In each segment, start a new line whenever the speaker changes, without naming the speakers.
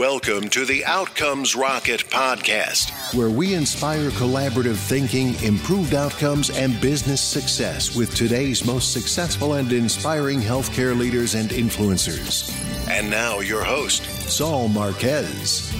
Welcome to the Outcomes Rocket podcast, where we inspire collaborative thinking, improved outcomes, and business success with today's most successful and inspiring healthcare leaders and influencers. And now, your host, Saul Marquez.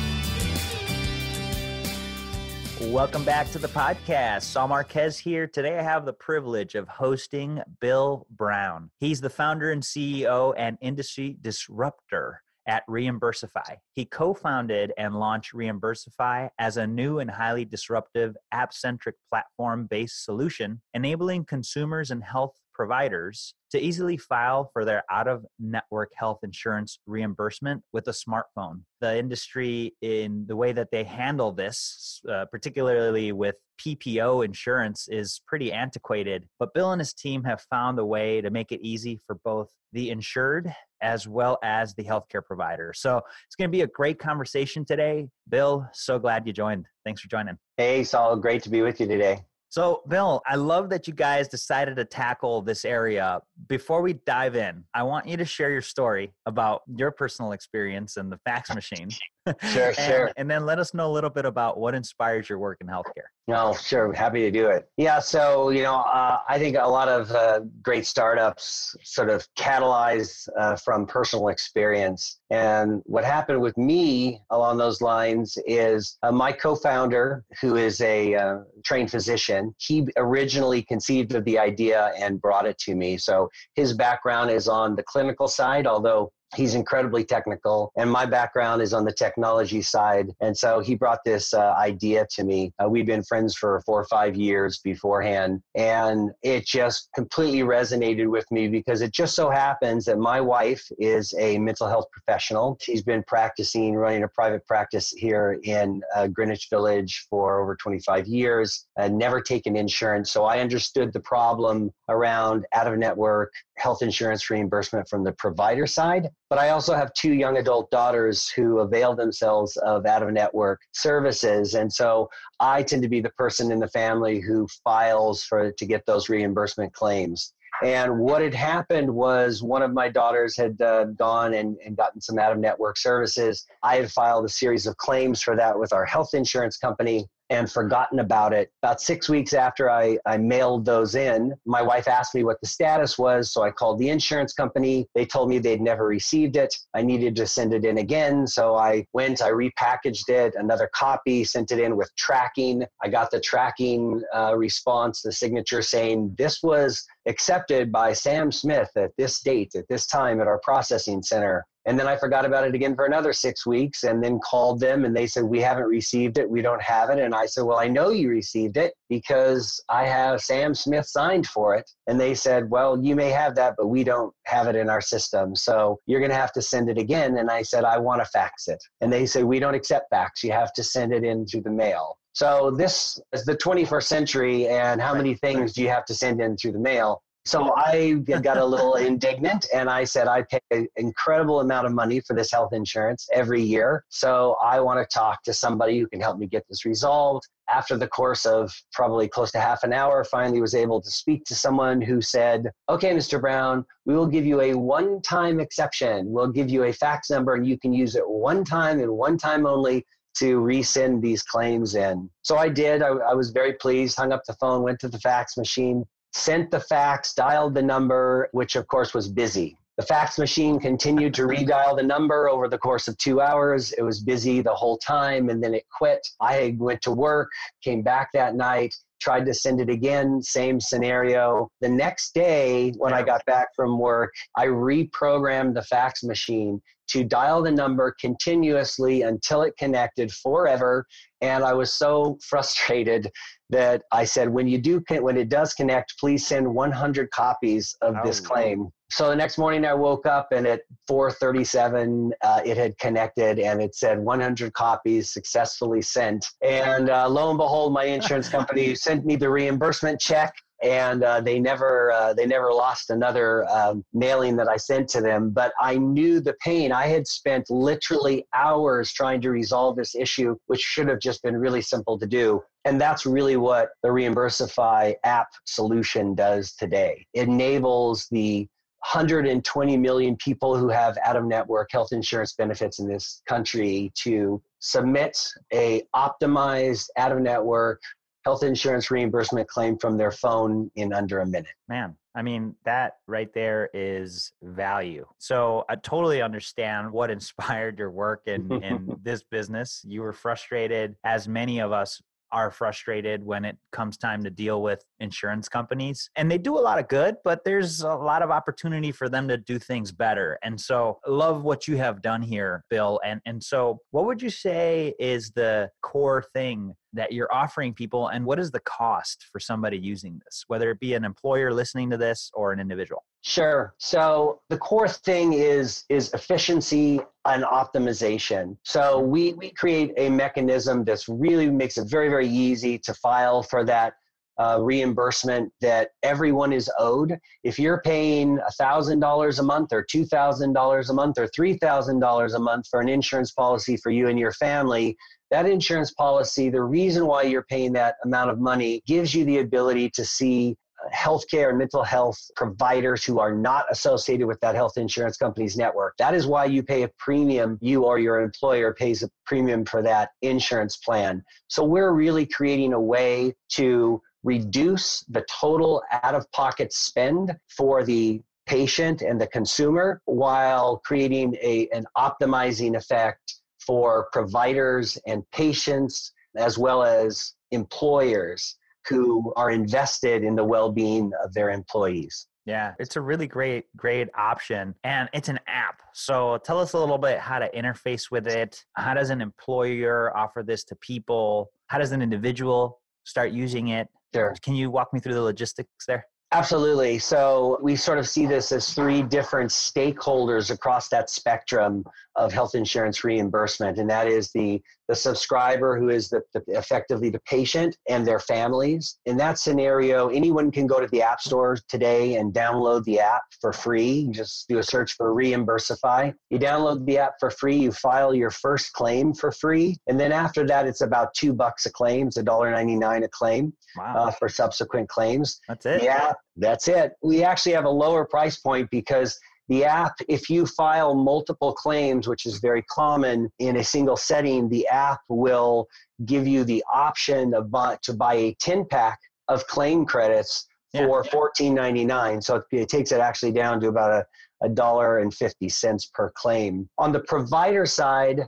Welcome back to the podcast. Saul Marquez here. Today I have the privilege of hosting Bill Brown. He's the founder and CEO and industry disruptor at Reimbursify. He co founded and launched Reimbursify as a new and highly disruptive app centric platform based solution, enabling consumers and health providers to easily file for their out of network health insurance reimbursement with a smartphone. The industry, in the way that they handle this, uh, particularly with PPO insurance, is pretty antiquated. But Bill and his team have found a way to make it easy for both the insured as well as the healthcare provider. So it's going to be a great conversation today. Bill, so glad you joined. Thanks for joining.
Hey, Saul, great to be with you today.
So, Bill, I love that you guys decided to tackle this area. Before we dive in, I want you to share your story about your personal experience in the fax machine.
Sure,
and,
sure.
And then let us know a little bit about what inspires your work in healthcare.
No, sure. Happy to do it. Yeah. So, you know, uh, I think a lot of uh, great startups sort of catalyze uh, from personal experience. And what happened with me along those lines is uh, my co founder, who is a uh, trained physician, he originally conceived of the idea and brought it to me. So his background is on the clinical side, although he's incredibly technical and my background is on the technology side. And so he brought this uh, idea to me. Uh, we've been friends for four or five years beforehand and it just completely resonated with me because it just so happens that my wife is a mental health professional. She's been practicing running a private practice here in uh, greenwich village for over 25 years and never taken insurance. So i understood the problem around out of network health insurance reimbursement from the provider side but I also have two young adult daughters who avail themselves of out of network services. And so I tend to be the person in the family who files for to get those reimbursement claims. And what had happened was one of my daughters had uh, gone and, and gotten some out of network services. I had filed a series of claims for that with our health insurance company and forgotten about it. About six weeks after I, I mailed those in, my wife asked me what the status was. So I called the insurance company. They told me they'd never received it. I needed to send it in again. So I went, I repackaged it, another copy, sent it in with tracking. I got the tracking uh, response, the signature saying this was accepted by Sam Smith at this date, at this time at our processing center. And then I forgot about it again for another six weeks and then called them and they said, We haven't received it. We don't have it. And I said, Well, I know you received it because I have Sam Smith signed for it. And they said, Well, you may have that, but we don't have it in our system. So you're going to have to send it again. And I said, I want to fax it. And they said, We don't accept fax. You have to send it in through the mail. So this is the 21st century, and how many things do you have to send in through the mail? So I got a little indignant and I said, I pay an incredible amount of money for this health insurance every year. So I want to talk to somebody who can help me get this resolved. After the course of probably close to half an hour, finally was able to speak to someone who said, Okay, Mr. Brown, we will give you a one time exception. We'll give you a fax number and you can use it one time and one time only to resend these claims in. So I did. I, I, was very pleased, hung up the phone, went to the fax machine, sent the fax, dialed the number, which of course was busy. The fax machine continued to redial the number over the course of two hours. It was busy the whole time and then it quit. I went to work, came back that night, tried to send it again, same scenario. The next day, when I got back from work, I reprogrammed the fax machine to dial the number continuously until it connected forever. And I was so frustrated that I said, when you do, when it does connect, please send 100 copies of oh, this claim. So the next morning I woke up and at 4:37 uh, it had connected and it said 100 copies successfully sent. And uh, lo and behold, my insurance company sent me the reimbursement check and uh, they never uh, they never lost another um, mailing that I sent to them. But I knew the pain. I had spent literally hours trying to resolve this issue, which should have just been really simple to do. And that's really what the Reimbursify app solution does today. It enables the 120 million people who have out of network health insurance benefits in this country to submit a optimized out of network health insurance reimbursement claim from their phone in under a minute.
Man, I mean, that right there is value. So I totally understand what inspired your work in, in this business. You were frustrated, as many of us are frustrated when it comes time to deal with insurance companies. And they do a lot of good, but there's a lot of opportunity for them to do things better. And so love what you have done here, Bill. And and so what would you say is the core thing that you're offering people and what is the cost for somebody using this, whether it be an employer listening to this or an individual?
Sure. So the core thing is is efficiency and optimization. So we we create a mechanism that's really makes it very very easy to file for that uh, reimbursement that everyone is owed. If you're paying $1,000 a month or $2,000 a month or $3,000 a month for an insurance policy for you and your family, that insurance policy, the reason why you're paying that amount of money gives you the ability to see uh, healthcare and mental health providers who are not associated with that health insurance company's network. That is why you pay a premium, you or your employer pays a premium for that insurance plan. So we're really creating a way to reduce the total out of pocket spend for the patient and the consumer while creating a, an optimizing effect for providers and patients as well as employers who are invested in the well-being of their employees.
Yeah, it's a really great, great option. And it's an app. So tell us a little bit how to interface with it. How does an employer offer this to people? How does an individual start using it?
Sure.
Can you walk me through the logistics there?
Absolutely. So we sort of see this as three different stakeholders across that spectrum of health insurance reimbursement, and that is the the subscriber who is the, the, effectively the patient and their families. In that scenario, anyone can go to the app store today and download the app for free. Just do a search for Reimbursify. You download the app for free. You file your first claim for free, and then after that, it's about two bucks a claim. It's a dollar ninety nine a claim wow. uh, for subsequent claims.
That's it.
Yeah, that's it. We actually have a lower price point because the app, if you file multiple claims, which is very common in a single setting, the app will give you the option of buy, to buy a 10 pack of claim credits for yeah. $14.99. So it, takes it actually down to about a, a dollar and 50 cents per claim. On the provider side,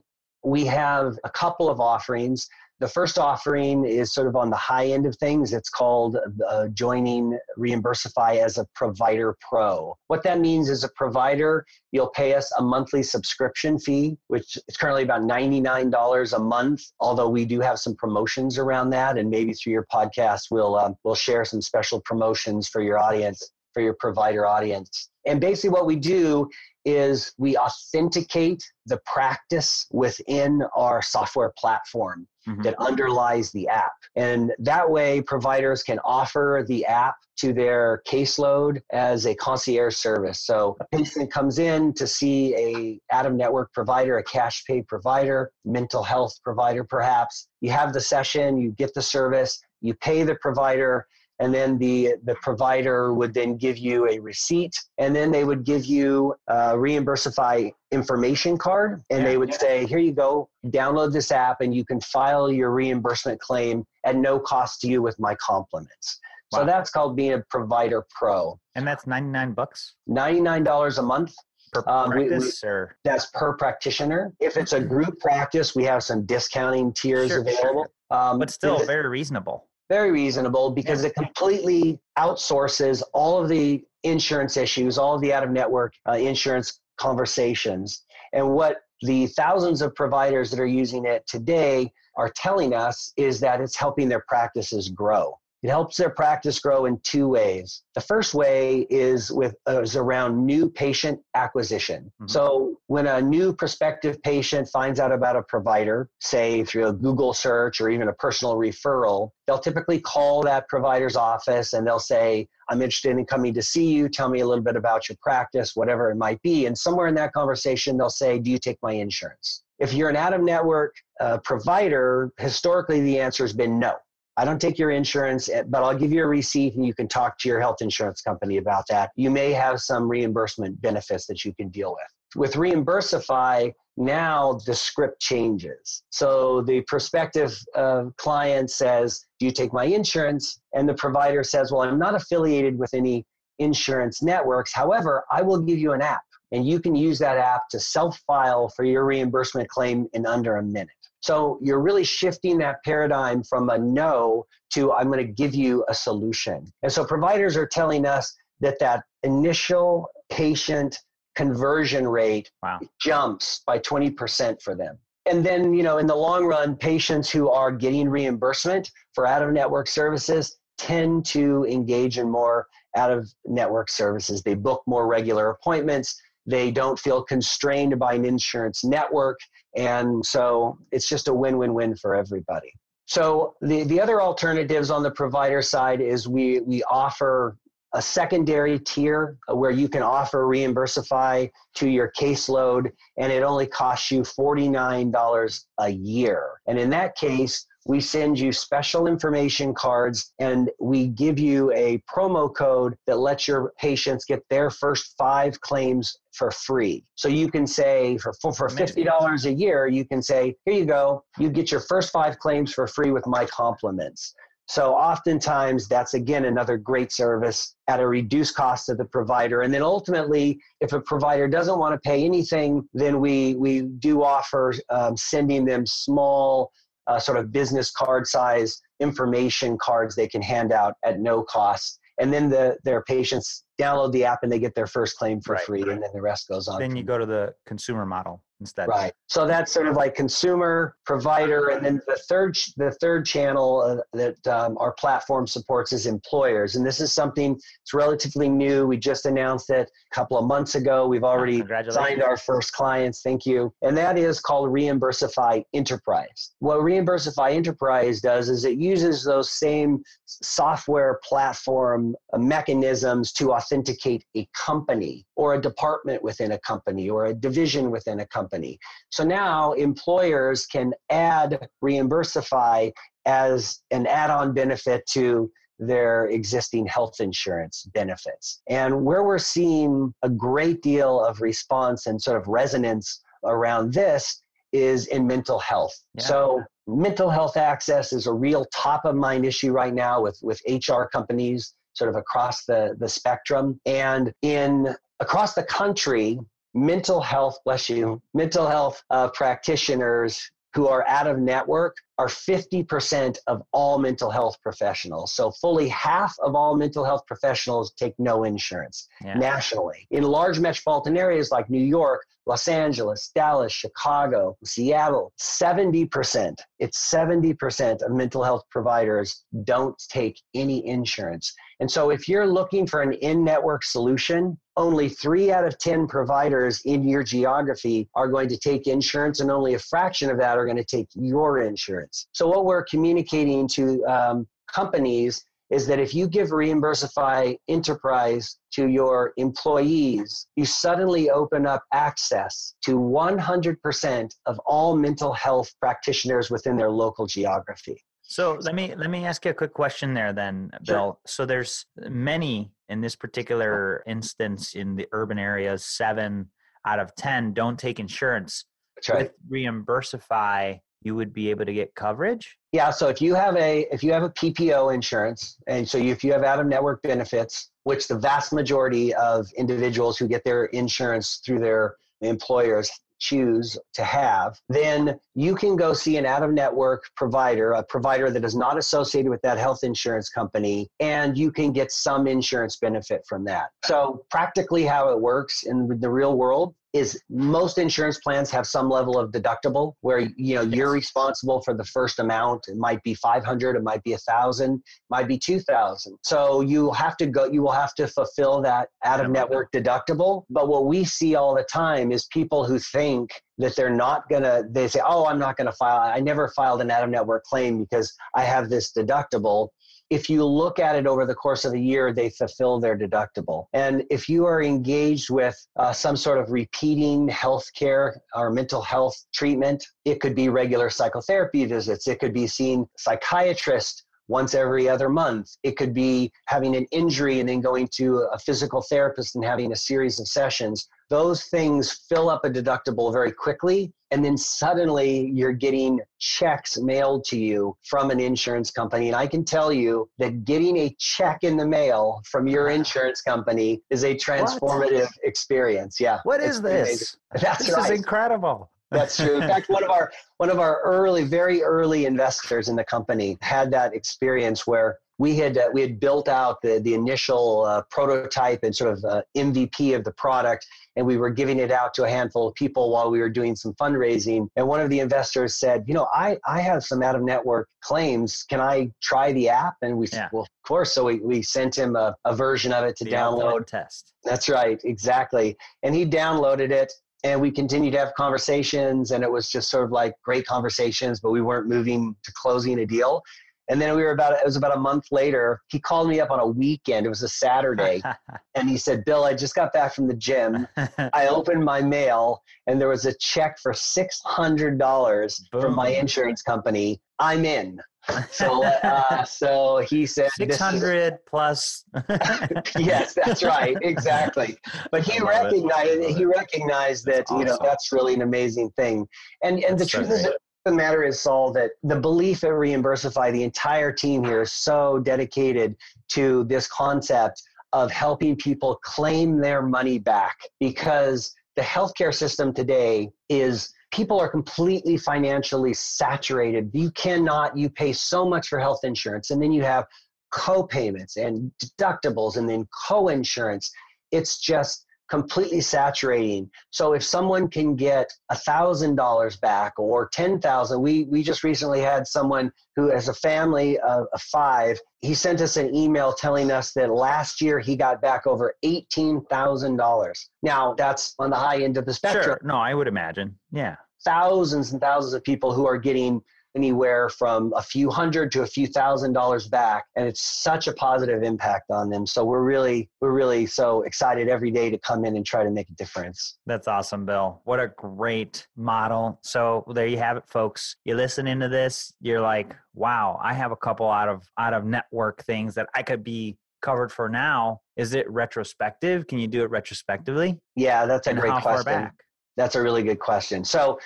we have a couple of offerings. The first offering is sort of on the high end of things. It's called uh, joining Reimbursify as a provider pro. What that means is a provider, you'll pay us a monthly subscription fee, which is currently about $99 a month, although we do have some promotions around that. And maybe through your podcast, we'll, um, we'll share some special promotions for your audience, for your provider audience. And basically, what we do is we authenticate the practice within our software platform mm-hmm. that underlies the app. And that way, providers can offer the app to their caseload as a concierge service. So a patient comes in to see a of network provider, a cash pay provider, mental health provider perhaps. You have the session, you get the service, you pay the provider, and then the the provider would then give you a receipt and then they would give you a reimbursify information card and yeah, they would yeah. say here you go download this app and you can file your reimbursement claim at no cost to you with my compliments. Wow. so that's called being a provider pro.
And that's 99 bucks?
$99 a month.
Per um, practice we, we, or?
That's per practitioner. If it's a group practice we have some discounting tiers sure, available.
Sure. Um, but still very reasonable
very reasonable because it completely outsources all of the insurance issues, all of the out of network uh, insurance conversations. And what the thousands of providers that are using it today are telling us is that it's helping their practices grow. It helps their practice grow in two ways. The first way is with uh, is around new patient acquisition. Mm-hmm. So when a new prospective patient finds out about a provider, say through a Google search or even a personal referral, they'll typically call that provider's office and they'll say, "I'm interested in coming to see you. Tell me a little bit about your practice, whatever it might be." And somewhere in that conversation, they'll say, "Do you take my insurance?" If you're an of network uh, provider, historically the answer has been no I don't take your insurance, eh, but I'll give you a receipt and you can talk to your health insurance company about that. You may have some reimbursement benefits that you can deal with. With Reimbursify, now the script changes. So the prospective uh, client says, Do you take my insurance? And the provider says, Well, I'm not affiliated with any insurance networks. However, I will give you an app, and you can use that app to self file for your reimbursement claim in under a minute. So you're really shifting that paradigm from a no to I'm going to give you a solution. And so providers are telling us that that initial patient conversion rate wow. jumps by 20% for them. And then, you know, in the long run, patients who are getting reimbursement for out of network services tend to engage in more out of network services. They book more regular appointments. They don't feel constrained by an insurance network. And so it's just a win win win for everybody. So the, the other alternatives on the provider side is we, we offer a secondary tier where you can offer Reimbursify to your caseload and it only costs you $49 a year. And in that case, we send you special information cards and we give you a promo code that lets your patients get their first five claims for free. So you can say for, for $50 a year, you can say, here you go, you get your first five claims for free with my compliments. So oftentimes that's again another great service at a reduced cost to the provider. And then ultimately, if a provider doesn't want to pay anything, then we we do offer um, sending them small uh, sort of business card size information cards they can hand out at no cost. And then the their patients download the app and they get their first claim for right, free right. and then the rest goes on
then you go to the consumer model instead.
Right. So that's sort of like consumer provider and then the third the third channel uh, that um, our platform supports is employers and this is something it's relatively new. We just announced it a couple of months ago. We've already signed our first clients. Thank you. And that is called reimbursify enterprise. What reimbursify enterprise does is it uses those same software platform uh, mechanisms to authenticate a company or a department within a company or a division within a company. So now employers can add Reimbursify as an add on benefit to their existing health insurance benefits. And where we're seeing a great deal of response and sort of resonance around this is in mental health. Yeah. So mental health access is a real top of mind issue right now with, with HR companies sort of across the, the spectrum. And in across the country, mental health, bless you, mental health uh, practitioners who are out of network are 50% of all mental health professionals. So, fully half of all mental health professionals take no insurance yeah. nationally. In large metropolitan areas like New York, Los Angeles, Dallas, Chicago, Seattle, 70%, it's 70% of mental health providers don't take any insurance. And so if you're looking for an in-network solution, only three out of 10 providers in your geography are going to take insurance, and only a fraction of that are going to take your insurance. So, what we're communicating to um, companies is that if you give Reimbursify Enterprise to your employees, you suddenly open up access to 100% of all mental health practitioners within their local geography.
So let me let me ask you a quick question there then, Bill. Sure. So there's many in this particular instance in the urban areas, seven out of ten don't take insurance.
That's right.
With Reimbursify, you would be able to get coverage
yeah so if you have a if you have a ppo insurance and so if you have out of network benefits which the vast majority of individuals who get their insurance through their employers choose to have, then you can go see an out of network provider, a provider that is not associated with that health insurance company, and you can get some insurance benefit from that. So, practically, how it works in the real world is most insurance plans have some level of deductible where you know you're responsible for the first amount. It might be 500 it might be a thousand might be 2000 so you have to go you will have to fulfill that out of network deductible. But what we see all the time is people who think that they're not gonna they say oh i'm not gonna file i never filed an out of network claim because i have this deductible if you look at it over the course of the year, they fulfill their deductible. And if you are engaged with uh, some sort of repeating health care or mental health treatment, it could be regular psychotherapy visits, it could be seeing psychiatrist once every other month. It could be having an injury and then going to a physical therapist and having a series of sessions. Those things fill up a deductible very quickly. And then suddenly you're getting checks mailed to you from an insurance company. And I can tell you that getting a check in the mail from your insurance company is a transformative what? experience. Yeah.
What is this? Amazing. That's this right. is incredible.
That's true. In fact, one of our one of our early, very early investors in the company had that experience where we had uh, we had built out the the initial uh, prototype and sort of uh, MVP of the product, and we were giving it out to a handful of people while we were doing some fundraising. And one of the investors said, "You know, I I have some out of network claims. Can I try the app?" And we yeah. said, "Well, of course." So we we sent him a, a version of it to
the
download.
Test.
That's right, exactly. And he downloaded it and we continued to have conversations and it was just sort of like great conversations but we weren't moving to closing a deal. And then we were about it was about a month later he called me up on a weekend it was a saturday and he said bill i just got back from the gym. I opened my mail and there was a check for $600 from my insurance company. I'm in so uh, so he said
600 plus.
Yes that's right exactly. But he recognized he recognized that awesome. you know that's really an amazing thing. And and that's the truth so is the matter is Saul that the belief at Reimbursify the entire team here is so dedicated to this concept of helping people claim their money back because the healthcare system today is people are completely financially saturated. You cannot, you pay so much for health insurance, and then you have co-payments and deductibles and then co-insurance. It's just completely saturating. So if someone can get a thousand dollars back or ten thousand, we we just recently had someone who has a family of, of, five. He sent us an email telling us that last year he got back over eighteen thousand dollars. Now that's on the high end of the spectrum. Sure.
No, I would imagine. Yeah.
Thousands and thousands of people who are getting anywhere from a few hundred to a few thousand dollars back and it's such a positive impact on them. So we're really we're really so excited every day to come in and try to make a difference.
That's awesome bill. What a great model. So there you have it folks. You listen into this you're like wow i have a couple out of out of network things that i could be covered for now. Is it retrospective? Can you do it retrospectively?
Yeah that's a and great question. that's a really good question. So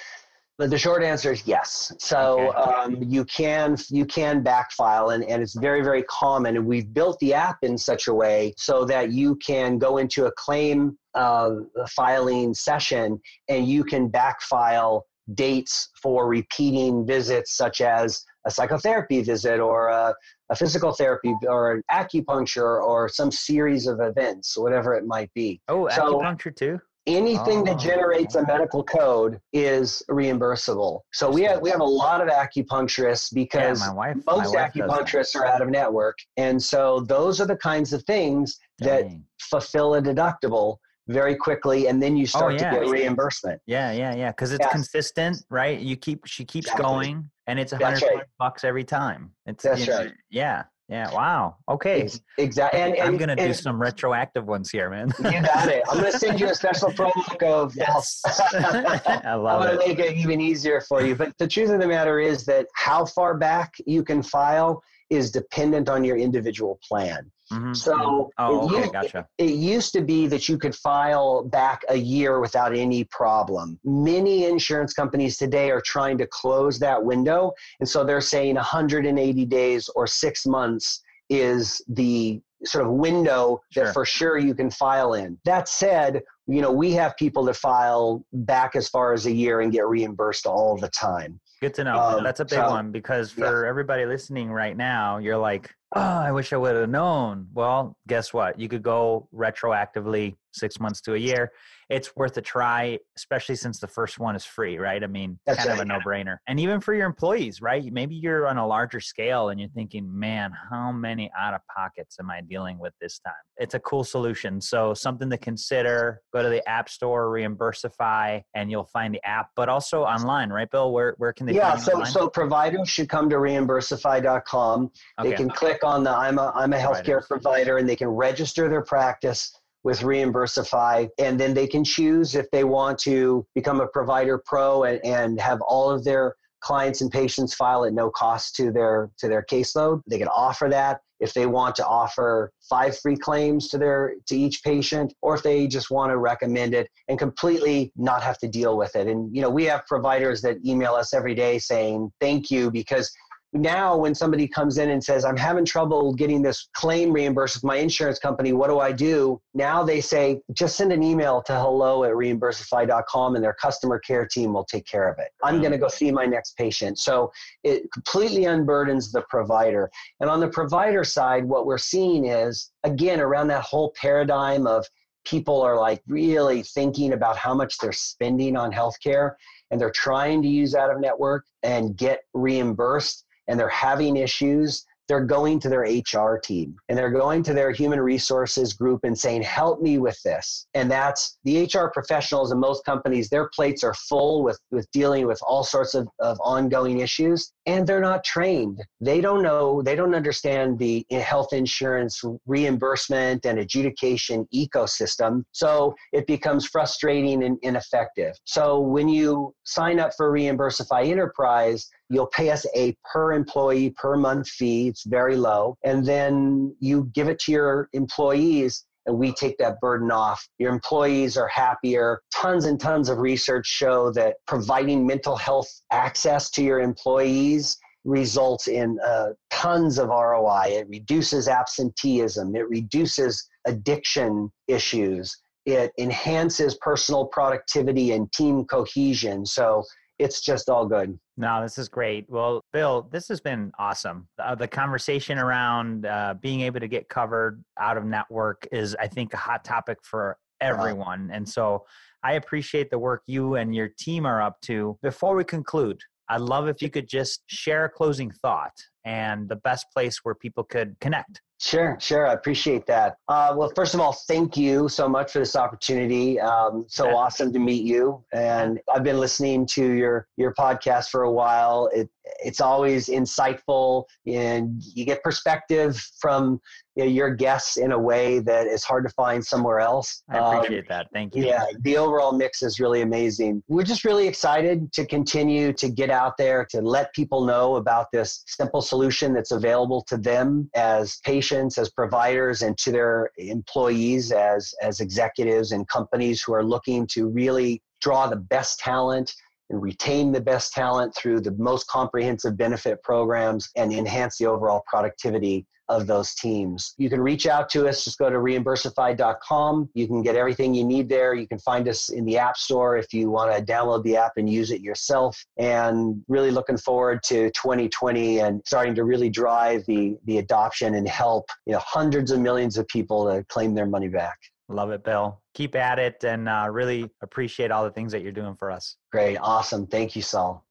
the short answer is yes. So okay. um, you can you can backfile, and, and it's very very common. And we've built the app in such a way so that you can go into a claim uh, filing session, and you can backfile dates for repeating visits, such as a psychotherapy visit or a, a physical therapy or an acupuncture or some series of events, whatever it might be.
Oh, so, acupuncture too
anything oh. that generates a medical code is reimbursable. So we have we have a lot of acupuncturists because
yeah, wife,
most acupuncturists are out of network, and so those are the kinds of things Dang. that fulfill a deductible very quickly and then you oh, start oh, yeah. to get reimbursement
yeah yeah yeah because it's yes. consistent right you keep she keeps exactly. going and it's a hundred right. bucks every time it's
that's right
yeah yeah. Wow. Okay.
Exactly. And,
and, I'm gonna do some retroactive ones here, man.
you got it. I'm gonna send you a special promo code.
Yes. I love
I'm
gonna
it. make it even easier for you. But the truth of the matter is that how far back you can file is dependent on your individual plan. Mm-hmm. So
oh, okay, used, gotcha.
it used to be that you could file back a year without any problem. Many insurance companies today are trying to close that window. And so they're saying 180 days or six months is the sort of window sure. that for sure you can file in. That said, you know, we have people that file back as far as a year and get reimbursed all the time.
Good to know. Um, That's a big so, one because for yeah. everybody listening right now, you're like, oh, I wish I would have known. Well, guess what? You could go retroactively six months to a year it's worth a try, especially since the first one is free, right? I mean, That's kind right, of a no brainer. And even for your employees, right? Maybe you're on a larger scale and you're thinking, man, how many out of pockets am I dealing with this time? It's a cool solution. So, something to consider go to the App Store, Reimbursify, and you'll find the app, but also online, right, Bill? Where, where can they
yeah, so, online? so providers should come to reimbursify.com. Okay. They can click on the I'm a, I'm a healthcare provider and they can register their practice with Reimbursify, and then they can choose if they want to become a provider pro and, and have all of their clients and patients file at no cost to their to their caseload. They can offer that if they want to offer five free claims to their to each patient or if they just want to recommend it and completely not have to deal with it and you know we have providers that email us every day saying thank you because now when somebody comes in and says i'm having trouble getting this claim reimbursed with my insurance company. What do i do? Now they say just send an email to hello at reimbursify.com and their customer care team will take care of it. I'm going to go see my next patient. So it completely unburdens the provider. And on the provider side what we're seeing is again around that whole paradigm of people are like really thinking about how much they're spending on healthcare and they're trying to use out of network and get reimbursed and they're having issues, they're going to their HR team and they're going to their human resources group and saying, Help me with this. And that's the HR professionals in most companies, their plates are full with, with dealing with all sorts of, of ongoing issues and they're not trained. They don't know, they don't understand the eh, health insurance reimbursement and adjudication ecosystem. So it becomes frustrating and ineffective. So when you sign up for Reimbursify Enterprise, You'll pay us a per employee per month fee. It's very low. And then you give it to your employees and we take that burden off. Your employees are happier. Tons and tons of research show that providing mental health access to your employees results in uh, tons of ROI. It reduces absenteeism, it reduces addiction issues, it enhances personal productivity and team cohesion. So it's just all good.
No, this is great. Well, Bill, this has been awesome. Uh, the conversation around uh, being able to get covered out of network is, I think, a hot topic for uh-huh. everyone. And so I appreciate the work you and your team are up to. Before we conclude, I'd love if you could just share a closing thought and the best place where people could connect.
Sure, sure. I appreciate that. Uh, well, first of all, thank you so much for this opportunity. Um, so yeah. awesome to meet you. And I've been listening to your your podcast for a while. It it's always insightful, and you get perspective from you know, your guests in a way that is hard to find somewhere else.
I appreciate um, that. Thank you.
Yeah, the overall mix is really amazing. We're just really excited to continue to get out there to let people know about this simple solution that's available to them as patients, as providers, and to their employees as, as executives and companies who are looking to really draw the best talent and retain the best talent through the most comprehensive benefit programs and enhance the overall productivity of those teams. You can reach out to us, just go to reimbursify.com. You can get everything you need there. You can find us in the App Store if you want to download the app and use it yourself. And really looking forward to 2020 and starting to really drive the, the adoption and help you know, hundreds of millions of people to claim their money back.
Love it, Bill. Keep at it and uh, really appreciate all the things that you're doing for us.
Great. Awesome. Thank you, Saul.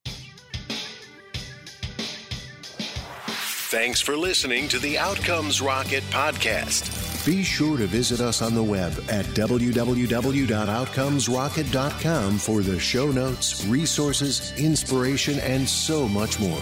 Thanks for listening to the Outcomes Rocket podcast. Be sure to visit us on the web at www.outcomesrocket.com for the show notes, resources, inspiration, and so much more.